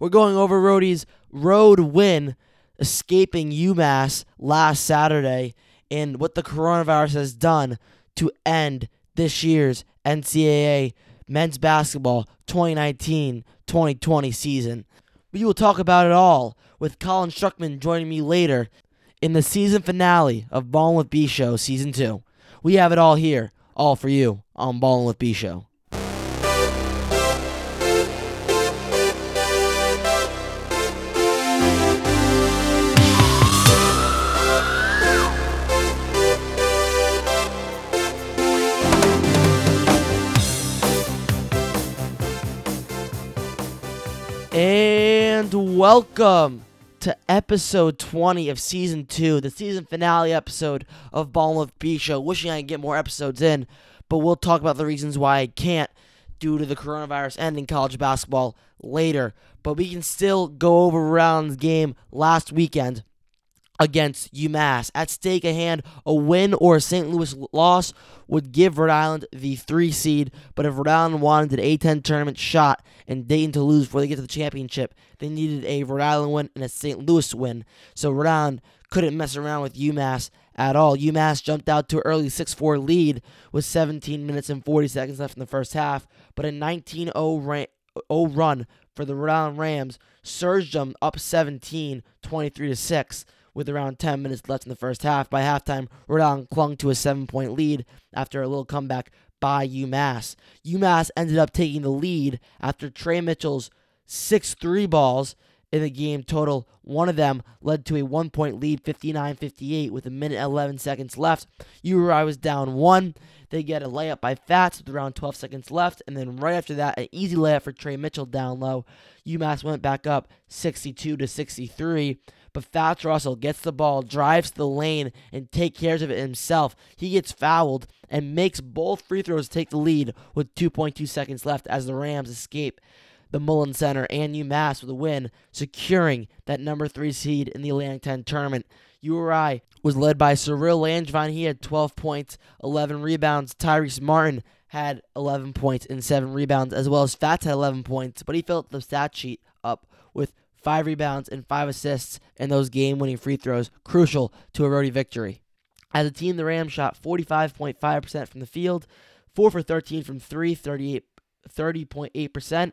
We're going over Rhody's road win, escaping UMass last Saturday, and what the coronavirus has done to end this year's NCAA men's basketball 2019 2020 season. We will talk about it all with Colin Struckman joining me later in the season finale of Ballin' with B Show Season 2. We have it all here, all for you on Ballin' with B Show. And welcome to episode 20 of season 2, the season finale episode of Ball with B Show. Wishing I could get more episodes in, but we'll talk about the reasons why I can't due to the coronavirus ending college basketball later. But we can still go over Round's game last weekend against UMass. At stake a hand, a win or a St. Louis loss would give Rhode Island the three seed. But if Rhode Island wanted an A10 tournament shot and Dayton to lose before they get to the championship, they needed a Rhode Island win and a St. Louis win. So Rhode Island couldn't mess around with UMass at all. UMass jumped out to an early 6 4 lead with 17 minutes and 40 seconds left in the first half, but a 19 0 run for the Rhode Island Rams surged them up 17, 23 to 6 with around 10 minutes left in the first half. By halftime, Rhode Island clung to a seven point lead after a little comeback by UMass. UMass ended up taking the lead after Trey Mitchell's six three balls in the game total. One of them led to a one point lead, 59 58, with a minute 11 seconds left. URI was down one. They get a layup by Fats with around 12 seconds left, and then right after that, an easy layup for Trey Mitchell down low. UMass went back up 62 to 63. But Fats Russell gets the ball, drives to the lane, and takes care of it himself. He gets fouled and makes both free throws take the lead with 2.2 seconds left as the Rams escape the Mullins Center and UMass with a win, securing that number three seed in the Atlantic 10 tournament. URI was led by Cyril Langevin. He had 12 points, 11 rebounds. Tyrese Martin had 11 points and 7 rebounds, as well as Fats had 11 points, but he filled the stat sheet up with five rebounds, and five assists in those game winning free throws, crucial to a Rhody victory. As a team, the Rams shot 45.5% from the field, 4 for 13 from 3, 38, 30.8%.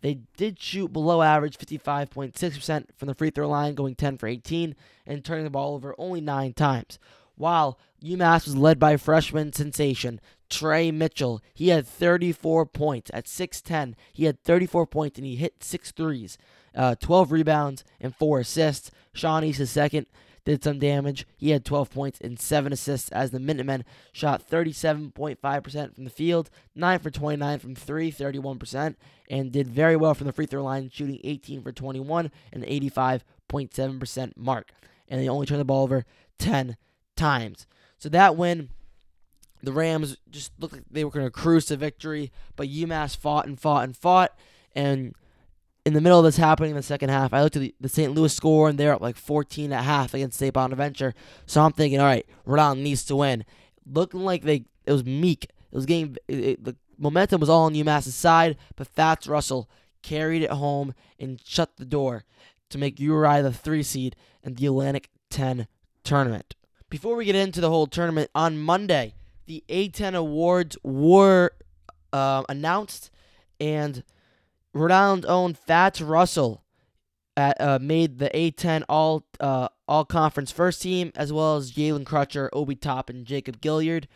They did shoot below average 55.6% from the free throw line, going 10 for 18 and turning the ball over only 9 times. While UMass was led by freshman sensation Trey Mitchell. He had 34 points at 6'10. He had 34 points and he hit six threes uh, 12 rebounds and four assists. Sean East second, did some damage. He had 12 points and seven assists as the Minutemen shot 37.5% from the field, 9 for 29 from 3, 31%, and did very well from the free throw line, shooting 18 for 21 and 85.7% mark. And they only turned the ball over 10 times. So that win, the Rams just looked like they were going to cruise to victory, but UMass fought and fought and fought. And in the middle of this happening in the second half, I looked at the, the St. Louis score and they're up like 14 at half against St. Bonaventure. So I'm thinking, all right, Rhode Island needs to win. Looking like they it was meek. It was getting it, it, the momentum was all on UMass's side, but Fats Russell carried it home and shut the door to make URI the three seed in the Atlantic 10 tournament. Before we get into the whole tournament, on Monday, the A10 awards were uh, announced and Rhode Island owned Fats Russell at, uh, made the A10 all uh, all conference first team, as well as Jalen Crutcher, Obi Toppin, Jacob Gilliard,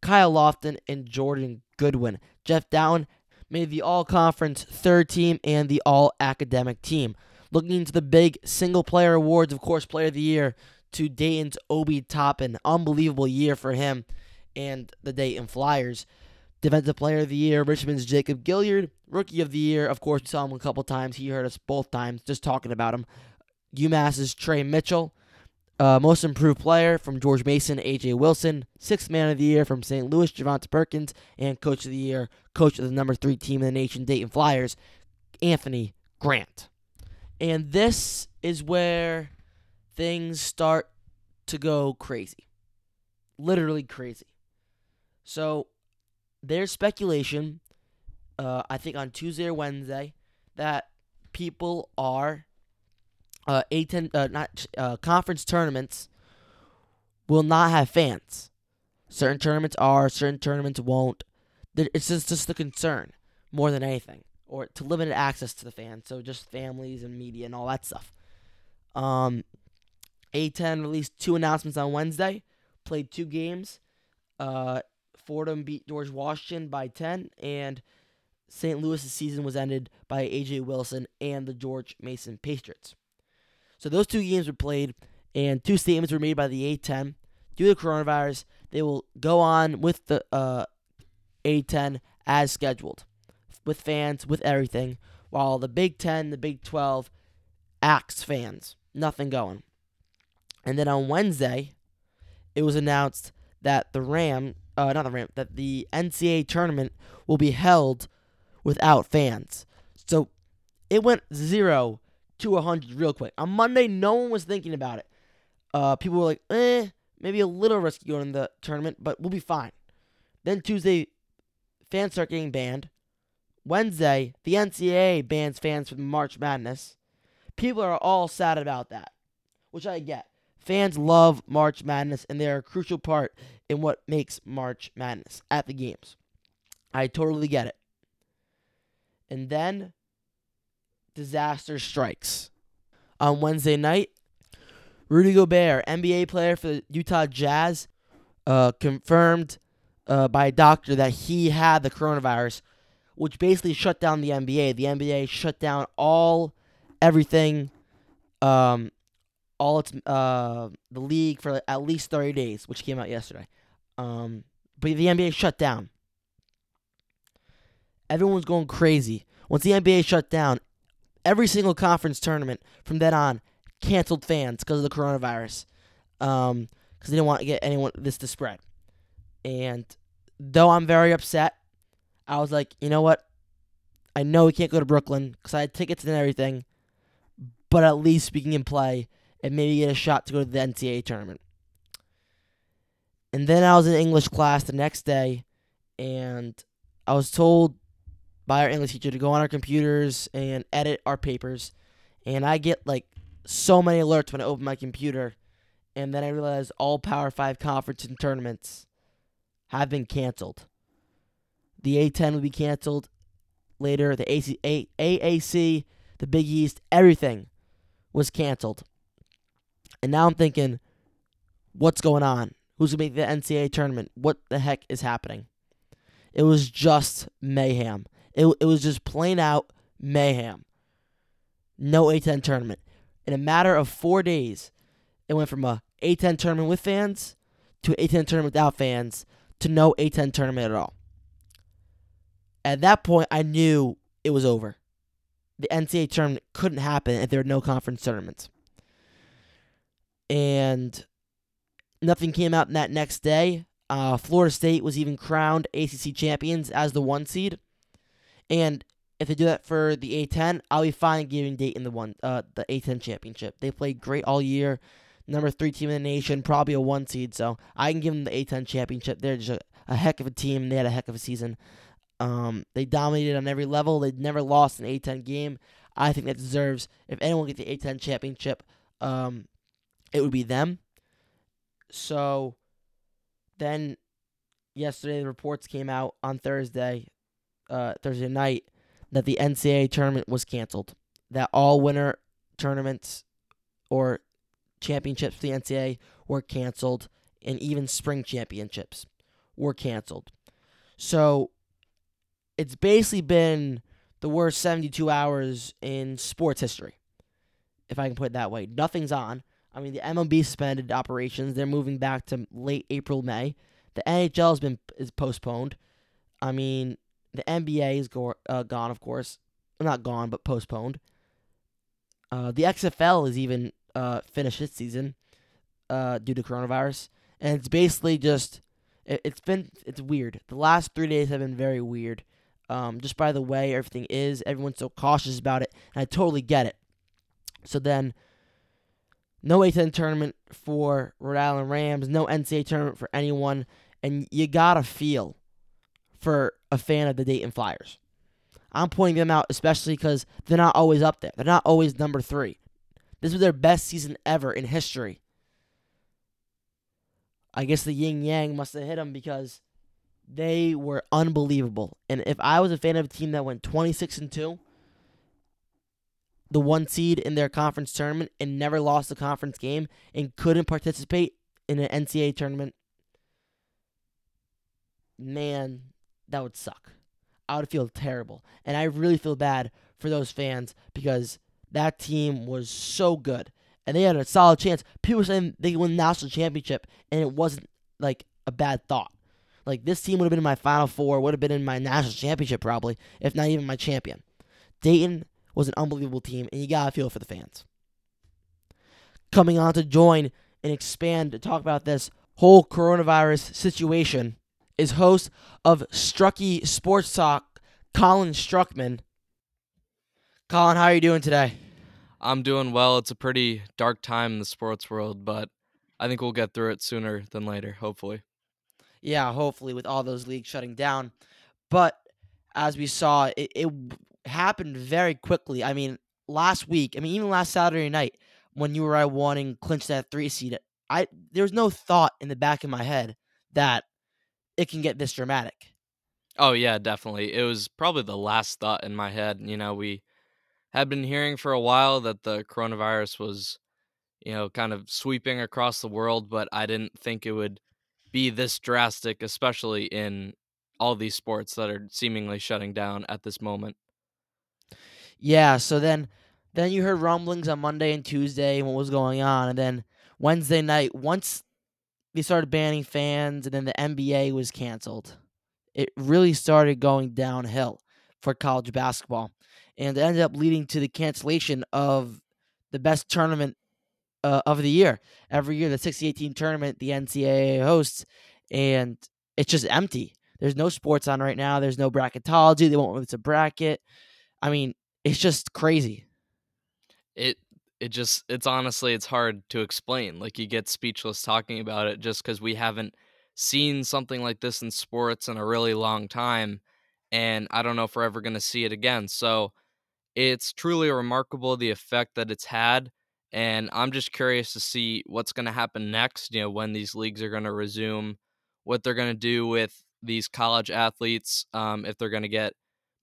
Kyle Lofton, and Jordan Goodwin. Jeff Dowtin made the all conference third team and the all academic team. Looking into the big single player awards, of course, player of the year to Dayton's Obi Toppin. Unbelievable year for him and the Dayton Flyers. Defensive Player of the Year, Richmond's Jacob Gilliard. Rookie of the Year, of course, we saw him a couple times. He heard us both times just talking about him. UMass's Trey Mitchell. Uh, most improved player from George Mason, AJ Wilson. Sixth man of the year from St. Louis, Javonte Perkins. And coach of the year, coach of the number three team in the nation, Dayton Flyers, Anthony Grant. And this is where things start to go crazy. Literally crazy. So there's speculation, uh, I think on Tuesday or Wednesday, that people are uh, A10 uh, not uh, conference tournaments will not have fans. Certain tournaments are, certain tournaments won't. It's just just the concern more than anything, or to limited access to the fans. So just families and media and all that stuff. Um, A10 released two announcements on Wednesday. Played two games. Uh, Fordham beat George Washington by 10, and St. Louis' season was ended by A.J. Wilson and the George Mason Patriots. So those two games were played, and two statements were made by the A10. Due to coronavirus, they will go on with the uh, A10 as scheduled, with fans, with everything, while the Big 10, the Big 12, acts fans. Nothing going. And then on Wednesday, it was announced that the Ram, uh, not the Ram, that the NCAA tournament will be held without fans. So it went zero to 100 real quick. On Monday, no one was thinking about it. Uh, people were like, eh, maybe a little risky going in the tournament, but we'll be fine. Then Tuesday, fans start getting banned. Wednesday, the NCAA bans fans from March Madness. People are all sad about that, which I get. Fans love March Madness, and they're a crucial part in what makes March Madness at the games. I totally get it. And then disaster strikes. On Wednesday night, Rudy Gobert, NBA player for the Utah Jazz, uh, confirmed uh, by a doctor that he had the coronavirus, which basically shut down the NBA. The NBA shut down all everything, um, all its uh, the league for at least thirty days, which came out yesterday. Um, but the NBA shut down. Everyone was going crazy. Once the NBA shut down, every single conference tournament from then on canceled fans because of the coronavirus. Um, because they didn't want to get anyone this to spread. And though I'm very upset, I was like, you know what? I know we can't go to Brooklyn because I had tickets and everything, but at least we can play and maybe get a shot to go to the NCAA tournament. And then I was in English class the next day, and I was told by our English teacher to go on our computers and edit our papers. And I get like so many alerts when I open my computer. And then I realize all Power 5 conference and tournaments have been canceled. The A10 will be canceled later. The AC, A, AAC, the Big East, everything was canceled. And now I'm thinking, what's going on? Who's going to make the NCAA tournament? What the heck is happening? It was just mayhem. It, it was just plain out mayhem. No A10 tournament. In a matter of four days, it went from a A10 tournament with fans to A10 tournament without fans to no A10 tournament at all. At that point, I knew it was over. The NCAA tournament couldn't happen if there were no conference tournaments. And nothing came out in that next day. Uh, Florida State was even crowned ACC champions as the one seed. And if they do that for the A10, I'll be fine giving Dayton the one, uh, the A10 championship. They played great all year, number three team in the nation, probably a one seed. So I can give them the A10 championship. They're just a, a heck of a team. They had a heck of a season. Um, they dominated on every level. They never lost an A10 game. I think that deserves. If anyone gets the A10 championship, um, it would be them. So then yesterday the reports came out on Thursday uh, Thursday night that the NCAA tournament was canceled. That all winter tournaments or championships for the NCAA were canceled, and even spring championships were canceled. So it's basically been the worst 72 hours in sports history, if I can put it that way. Nothing's on. I mean, the MLB suspended operations. They're moving back to late April, May. The NHL has been is postponed. I mean, the NBA is go- uh, gone, of course. Not gone, but postponed. Uh, the XFL is even uh, finished its season uh, due to coronavirus, and it's basically just it, has been it's weird. The last three days have been very weird. Um, just by the way everything is, everyone's so cautious about it, and I totally get it. So then, no A10 tournament for Rhode Island Rams, no NCAA tournament for anyone, and you gotta feel for a fan of the Dayton Flyers. I'm pointing them out especially because they're not always up there. They're not always number three. This was their best season ever in history. I guess the yin yang must have hit them because they were unbelievable. And if I was a fan of a team that went 26 and 2, the one seed in their conference tournament and never lost a conference game and couldn't participate in an NCAA tournament, man, that would suck. I would feel terrible. And I really feel bad for those fans because that team was so good. And they had a solid chance. People saying they could win the national championship, and it wasn't like a bad thought. Like this team would have been in my final four, would have been in my national championship probably, if not even my champion. Dayton was an unbelievable team, and you gotta feel for the fans. Coming on to join and expand to talk about this whole coronavirus situation is host of Strucky Sports Talk, Colin Struckman. Colin, how are you doing today? I'm doing well. It's a pretty dark time in the sports world, but I think we'll get through it sooner than later, hopefully. Yeah, hopefully, with all those leagues shutting down. But as we saw, it, it happened very quickly. I mean, last week, I mean, even last Saturday night, when you were I wanting clinch that three seed, I there was no thought in the back of my head that it can get this dramatic. Oh yeah, definitely. It was probably the last thought in my head. You know, we had been hearing for a while that the coronavirus was, you know, kind of sweeping across the world, but I didn't think it would be this drastic, especially in all these sports that are seemingly shutting down at this moment. Yeah, so then then you heard rumblings on Monday and Tuesday and what was going on, and then Wednesday night, once they started banning fans, and then the NBA was canceled, it really started going downhill for college basketball, and it ended up leading to the cancellation of the best tournament uh, of the year. Every year, the 60-18 tournament, the NCAA hosts, and it's just empty. There's no sports on right now. There's no bracketology. They won't release a bracket. I mean, it's just crazy. It it just it's honestly it's hard to explain. Like you get speechless talking about it just cuz we haven't seen something like this in sports in a really long time and I don't know if we're ever going to see it again. So it's truly remarkable the effect that it's had and I'm just curious to see what's going to happen next, you know, when these leagues are going to resume, what they're going to do with these college athletes um, if they're going to get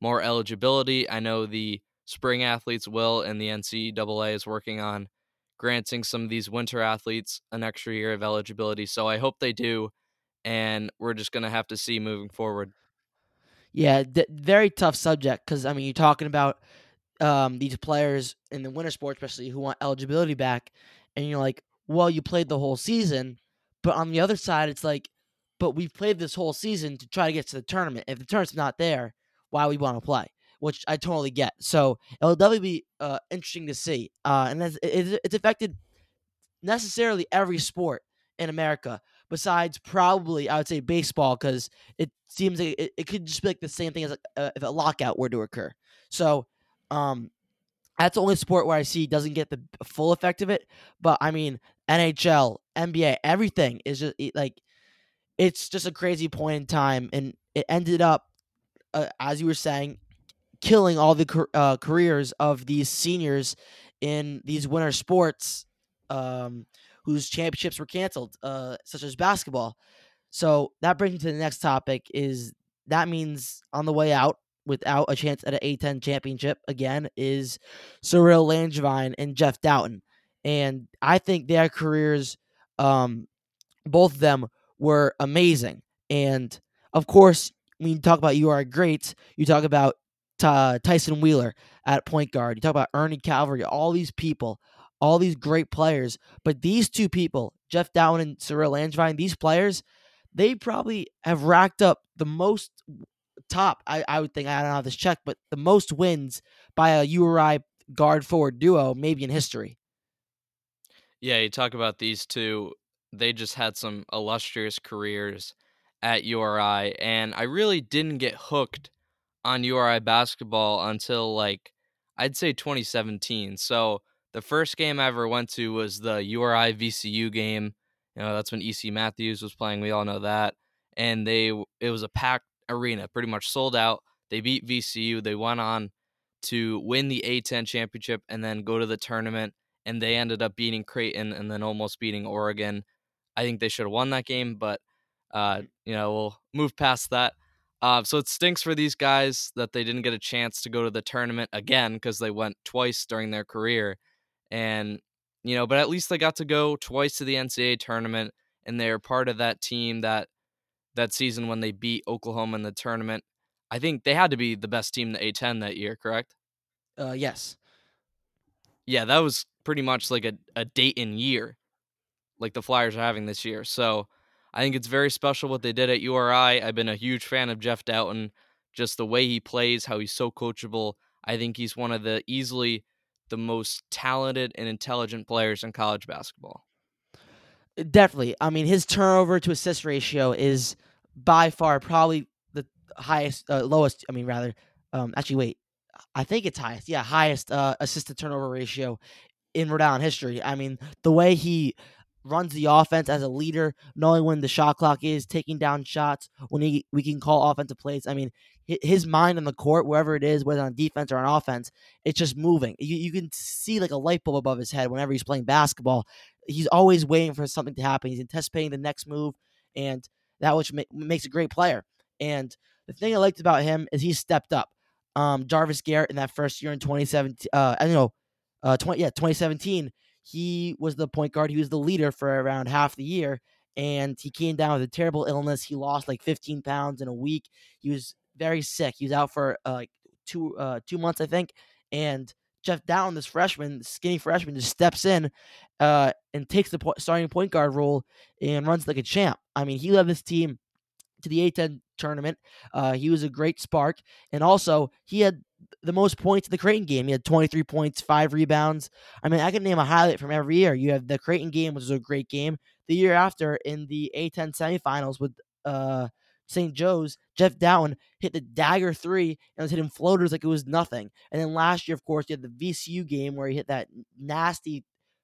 more eligibility. I know the spring athletes will, and the NCAA is working on granting some of these winter athletes an extra year of eligibility. So I hope they do, and we're just going to have to see moving forward. Yeah, very tough subject because I mean you're talking about um, these players in the winter sport, especially who want eligibility back, and you're like, well, you played the whole season, but on the other side, it's like, but we've played this whole season to try to get to the tournament. If the tournament's not there, why we want to play? Which I totally get. So it'll definitely be uh, interesting to see. Uh, and it's, it's affected necessarily every sport in America, besides probably I would say baseball, because it seems like it, it could just be like the same thing as uh, if a lockout were to occur. So, um, that's the only sport where I see doesn't get the full effect of it. But I mean, NHL, NBA, everything is just like it's just a crazy point in time, and it ended up, uh, as you were saying, killing all the uh, careers of these seniors in these winter sports um, whose championships were canceled, uh, such as basketball. So that brings me to the next topic is that means on the way out without a chance at an A10 championship again is Cyril Langevin and Jeff Dowtin. And I think their careers, um, both of them were amazing. And of course, when you talk about URI great, you talk about uh, Tyson Wheeler at point guard. You talk about Ernie Calverley, all these people, all these great players. But these two people, Jeff Dowtin and Cyril Langevin, these players, they probably have racked up the most top, I, I would think, I don't have this check, but the most wins by a URI guard forward duo, maybe in history. Yeah, you talk about these two. They just had some illustrious careers at URI, and I really didn't get hooked on URI basketball until like I'd say 2017. So the first game I ever went to was the URI VCU game. You know, that's when EC Matthews was playing. We all know that. And they it was a packed arena, pretty much sold out. They beat VCU. They went on to win the A10 championship and then go to the tournament. And they ended up beating Creighton and then almost beating Oregon. I think they should have won that game, but uh, you know we'll move past that. Uh, so it stinks for these guys that they didn't get a chance to go to the tournament again because they went twice during their career, and you know, but at least they got to go twice to the NCAA tournament, and they are part of that team that that season when they beat Oklahoma in the tournament. I think they had to be the best team in the A10 that year, correct? Uh, yes. Yeah, that was pretty much like a, a Dayton year, like the Flyers are having this year. So I think it's very special what they did at URI. I've been a huge fan of Jeff Dowtin, just the way he plays, how he's so coachable. I think he's one of the easily the most talented and intelligent players in college basketball. Definitely. I mean, his turnover to assist ratio is by far probably the highest, uh, lowest. I mean, rather, um, actually, wait, I think it's highest. Yeah, highest uh, assist to turnover ratio in Rhode Island history. I mean, the way he runs the offense as a leader, knowing when the shot clock is, taking down shots, when he, we can call offensive plays. I mean, his mind on the court, wherever it is, whether on defense or on offense, it's just moving. You, you can see like a light bulb above his head whenever he's playing basketball. He's always waiting for something to happen. He's anticipating the next move, and that which ma- makes a great player. And the thing I liked about him is he stepped up. Um, Jarvis Garrett in that first year in 2017, uh, I don't know, uh, 20, yeah, 2017, he was the point guard. He was the leader for around half the year, and he came down with a terrible illness. He lost like 15 pounds in a week. He was very sick. He was out for uh, like two uh, two months, I think. And Jeff Dowtin, this freshman, skinny freshman, just steps in uh, and takes the po- starting point guard role and runs like a champ. I mean, he led this team to the A10 tournament. Uh, he was a great spark, and also he had the most points in the Creighton game. He had 23 points, five rebounds. I mean, I can name a highlight from every year. You have the Creighton game, which was a great game. The year after, in the A10 semifinals with uh, St. Joe's, Jeff Dowtin hit the dagger three and was hitting floaters like it was nothing. And then last year, of course, you had the VCU game where he hit that nasty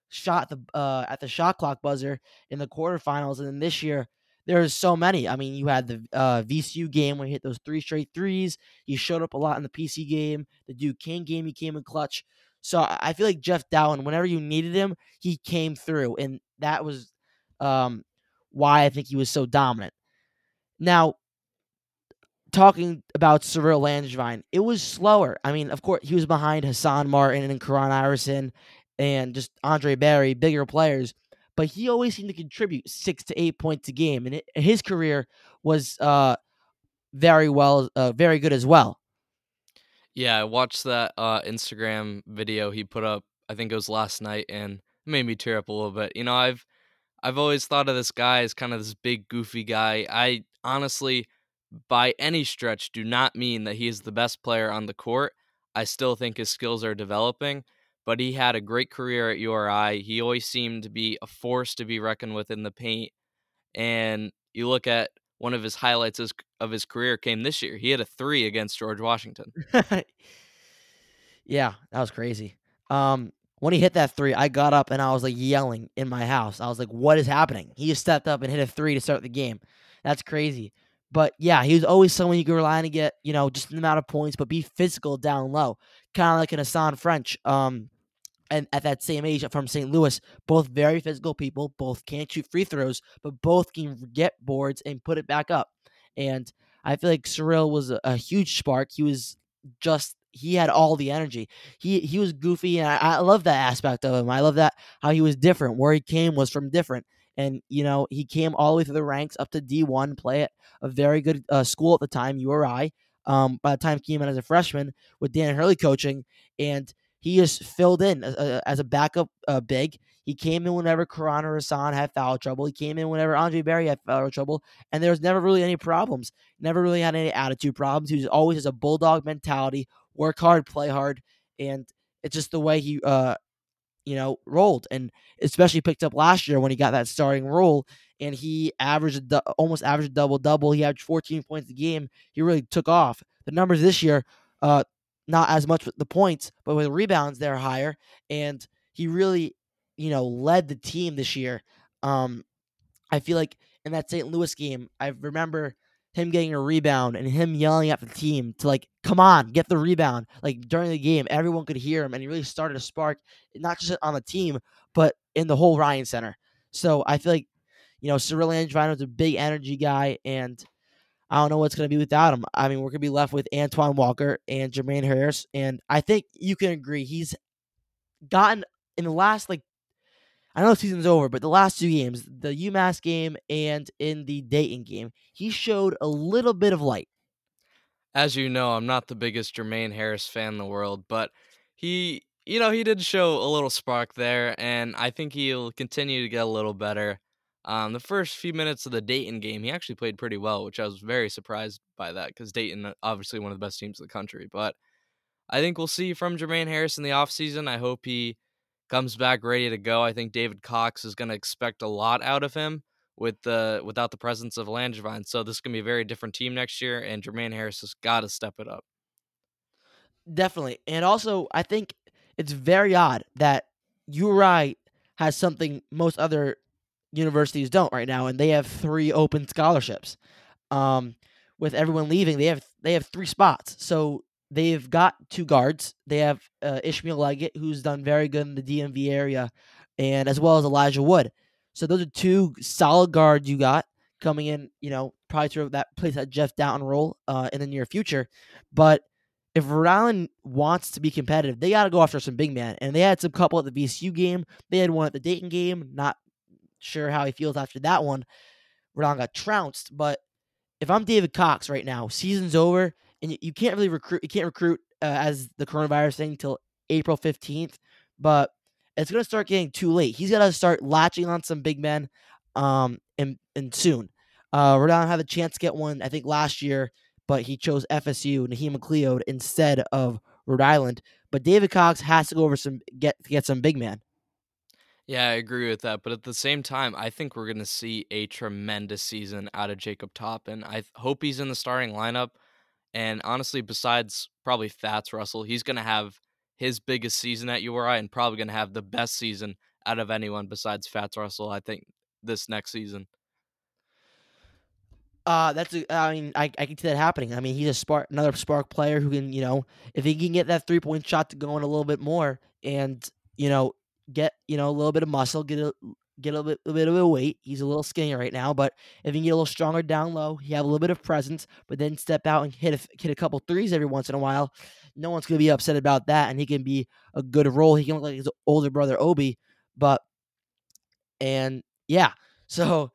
shot the uh, at the shot clock buzzer in the quarterfinals. And then this year, there's so many. I mean, you had the uh, VCU game when he hit those three straight threes. He showed up a lot in the PC game. The Duquesne game, he came in clutch. So I feel like Jeff Dowtin, whenever you needed him, he came through, and that was um, why I think he was so dominant. Now, talking about Cyril Langevin, it was slower. I mean, of course, he was behind Hassan Martin and Kuran Iverson and just Andre Berry, bigger players but he always seemed to contribute six to eight points a game, and it, his career was uh, very well, uh, very good as well. Yeah, I watched that uh, Instagram video he put up. I think it was last night, and made me tear up a little bit. You know, I've I've always thought of this guy as kind of this big goofy guy. I honestly, by any stretch, do not mean that he is the best player on the court. I still think his skills are developing, but he had a great career at URI. He always seemed to be a force to be reckoned with in the paint. And you look at one of his highlights of his career came this year. He had a three against George Washington. yeah, that was crazy. Um, when he hit that three, I got up and I was like yelling in my house. I was like, "What is happening?" He just stepped up and hit a three to start the game. That's crazy. But yeah, he was always someone you could rely on to get, you know, just an amount of points, but be physical down low, kind of like an Hasahn French. Um, and at that same age from St. Louis, both very physical people, both can't shoot free throws, but both can get boards and put it back up. And I feel like Cyril was a, a huge spark. He was just he had all the energy. He he was goofy, and I, I love that aspect of him. I love that how he was different. Where he came was from different, and you know he came all the way through the ranks up to D one, play at a very good uh, school at the time, URI. Um, by the time he came in as a freshman with Dan Hurley coaching, and he just filled in as, uh, as a backup uh, big. He came in whenever Kuran or Hassan had foul trouble. He came in whenever Andre Berry had foul trouble, and there was never really any problems. Never really had any attitude problems. He was always has a bulldog mentality, work hard, play hard, and it's just the way he, uh, you know, rolled. And especially picked up last year when he got that starting role, and he averaged a, almost averaged a double double. He averaged 14 points a game. He really took off. The numbers this year, uh, not as much with the points, but with rebounds, they're higher. And he really, you know, led the team this year. Um, I feel like in that St. Louis game, I remember him getting a rebound and him yelling at the team to like, come on, get the rebound. Like during the game, everyone could hear him, and he really started a spark, not just on the team, but in the whole Ryan Center. So I feel like, you know, Cyril is a big energy guy, and I don't know what's going to be without him. I mean, we're going to be left with Antwan Walker and Jermaine Harris, and I think you can agree he's gotten in the last like I know the season's over, but the last two games, the UMass game and in the Dayton game, he showed a little bit of light. As you know, I'm not the biggest Jermaine Harris fan in the world, but he, you know, he did show a little spark there, and I think he'll continue to get a little better. Um, the first few minutes of the Dayton game, he actually played pretty well, which I was very surprised by that because Dayton, obviously one of the best teams in the country. But I think we'll see from Jermaine Harris in the offseason. I hope he comes back ready to go. I think David Cox is going to expect a lot out of him with the without the presence of Langevin. So this is going to be a very different team next year, and Jermaine Harris has got to step it up. Definitely, and also I think it's very odd that URI has something most other universities don't right now, and they have three open scholarships. Um, with everyone leaving, they have they have three spots. So they've got two guards. They have uh, Ishmael Leggett, who's done very good in the DMV area, and as well as Elijah Wood. So those are two solid guards you got coming in. You know, probably through that place that Jeff Dowtin role uh, in the near future. But if Rhode Island wants to be competitive, they got to go after some big man. And they had some couple at the VCU game. They had one at the Dayton game. Not sure how he feels after that one. Island got trounced. But if I'm David Cox right now, season's over and you can't really recruit. You can't recruit uh, as the coronavirus thing until April fifteenth, but it's gonna start getting too late. He's gotta start latching on some big men, um, and and soon. Uh, Island had a chance to get one, I think, last year, but he chose FSU, Naheem McLeod, instead of Rhode Island. But David Cox has to go over some get get some big man. Yeah, I agree with that. But at the same time, I think we're going to see a tremendous season out of Jacob Toppin. I hope he's in the starting lineup. And honestly, besides probably Fats Russell, he's going to have his biggest season at URI and probably going to have the best season out of anyone besides Fats Russell, I think, this next season. Uh, that's I mean, I, I can see that happening. I mean, he's a spark, another spark player who can, you know, if he can get that three point shot to going a little bit more and, you know, get, you know, a little bit of muscle, get a get a bit, a bit of a weight. He's a little skinny right now, but if he can get a little stronger down low, he have a little bit of presence, but then step out and hit a, hit a couple threes every once in a while, no one's gonna be upset about that, and he can be a good role. He can look like his older brother Obi, but and yeah, so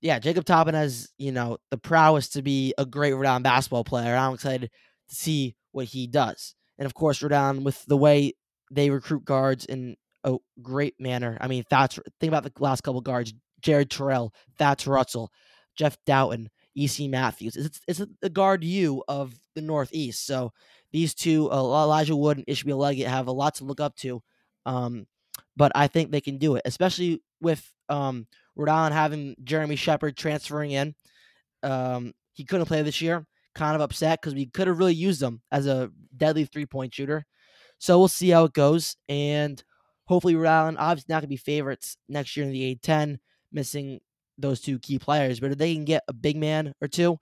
yeah, Jacob Toppin has you know the prowess to be a great Rhode basketball player. I'm excited to see what he does, and of course Rhode with the way they recruit guards and a great manner. I mean, that's think about the last couple guards: Jared Terrell, Fats Russell, Jeff Dowtin, E.C. Matthews. It's it's the guard you of the Northeast. So these two, uh, Elijah Wood and Ishmael Leggett, have a lot to look up to. Um, but I think they can do it, especially with um, Rhode Island having Jeremy Sheppard transferring in. Um, he couldn't play this year. Kind of upset because we could have really used him as a deadly three point shooter. So we'll see how it goes. And hopefully Rhode Island obviously not going to be favorites next year in the A10, missing those two key players. But if they can get a big man or two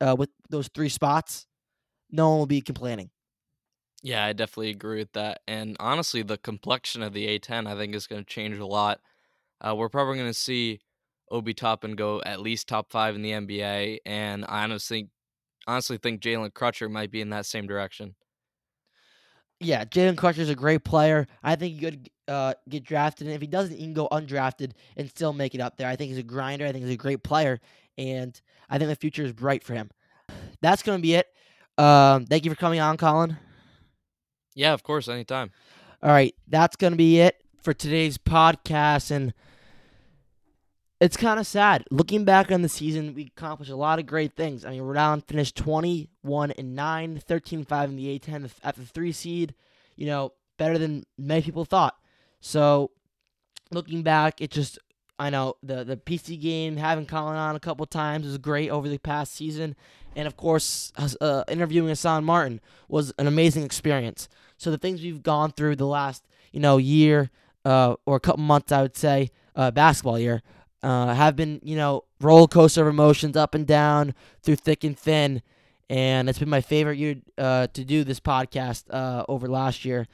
uh, with those three spots, no one will be complaining. Yeah, I definitely agree with that. And honestly, the complexion of the A10 I think is going to change a lot. Uh, we're probably going to see Obi Toppin go at least top five in the NBA, and I honestly, honestly think Jalen Crutcher might be in that same direction yeah, Jalen Crutcher is a great player. I think he could uh, get drafted, and if he doesn't, he can go undrafted and still make it up there. I think he's a grinder. I think he's a great player, and I think the future is bright for him. That's going to be it. Um, thank you for coming on, Colin. Yeah, of course, anytime. All right, that's going to be it for today's podcast, and it's kind of sad. Looking back on the season, we accomplished a lot of great things. I mean, Rhode Island finished 21 and 9, 13 5 in the A10 at the 3 seed. You know, better than many people thought. So, looking back, it just I know the the PC game having Colin on a couple times was great over the past season, and of course, uh, interviewing Hassan Martin was an amazing experience. So the things we've gone through the last you know year uh, or a couple months, I would say, uh, basketball year, Uh, have been, you know, roller coaster of emotions up and down through thick and thin. And it's been my favorite year uh, to do this podcast uh, over last year.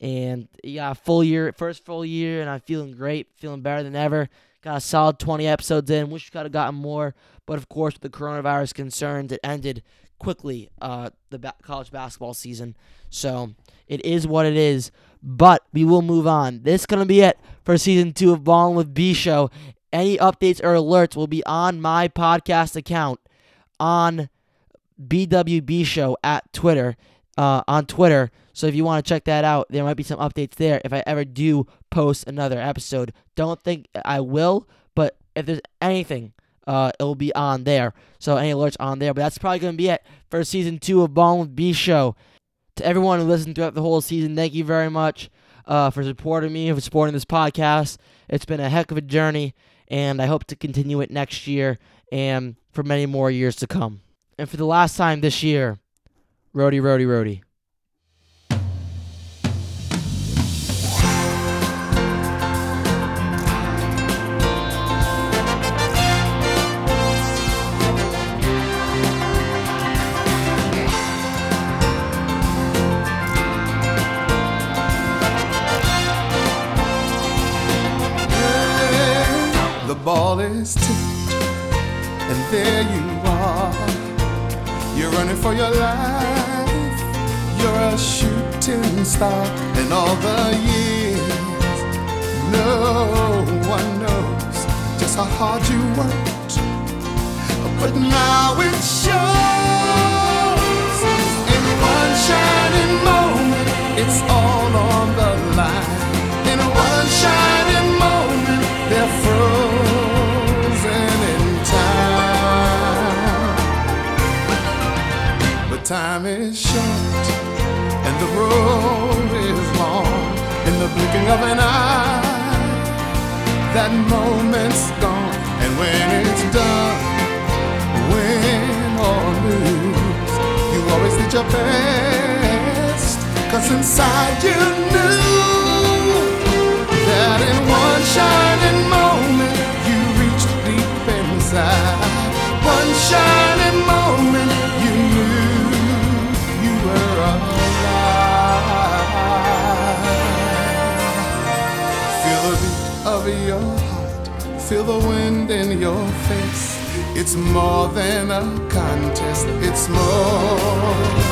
And yeah, full year, first full year, and I'm feeling great, feeling better than ever. Got a solid 20 episodes in. Wish we could have gotten more, but of course, with the coronavirus concerns, it ended quickly uh, the ba- college basketball season. So it is what it is. But we will move on. This is gonna be it for season two of Ballin' with B Show. Any updates or alerts will be on my podcast account on BWB Show at Twitter. Uh, on Twitter. So if you want to check that out, there might be some updates there if I ever do post another episode. Don't think I will, but if there's anything, uh, it will be on there. So any alerts on there. But that's probably going to be it for season two of Ballin' with B Show. To everyone who listened throughout the whole season, thank you very much uh, for supporting me, for supporting this podcast. It's been a heck of a journey, and I hope to continue it next year and for many more years to come. And for the last time this year, Rhody, Rhody, Rhody. The ball is tipped, and there you. You're running for your life. You're a shooting star, and all the years, no one knows just how hard you worked. But now it shows in one shining moment. It's all on the line. Time is short and the road is long. In the blinking of an eye, that moment's gone. And when it's done, win or lose, you always did your best. Cause inside you knew that in one shining moment It's more than a contest, it's more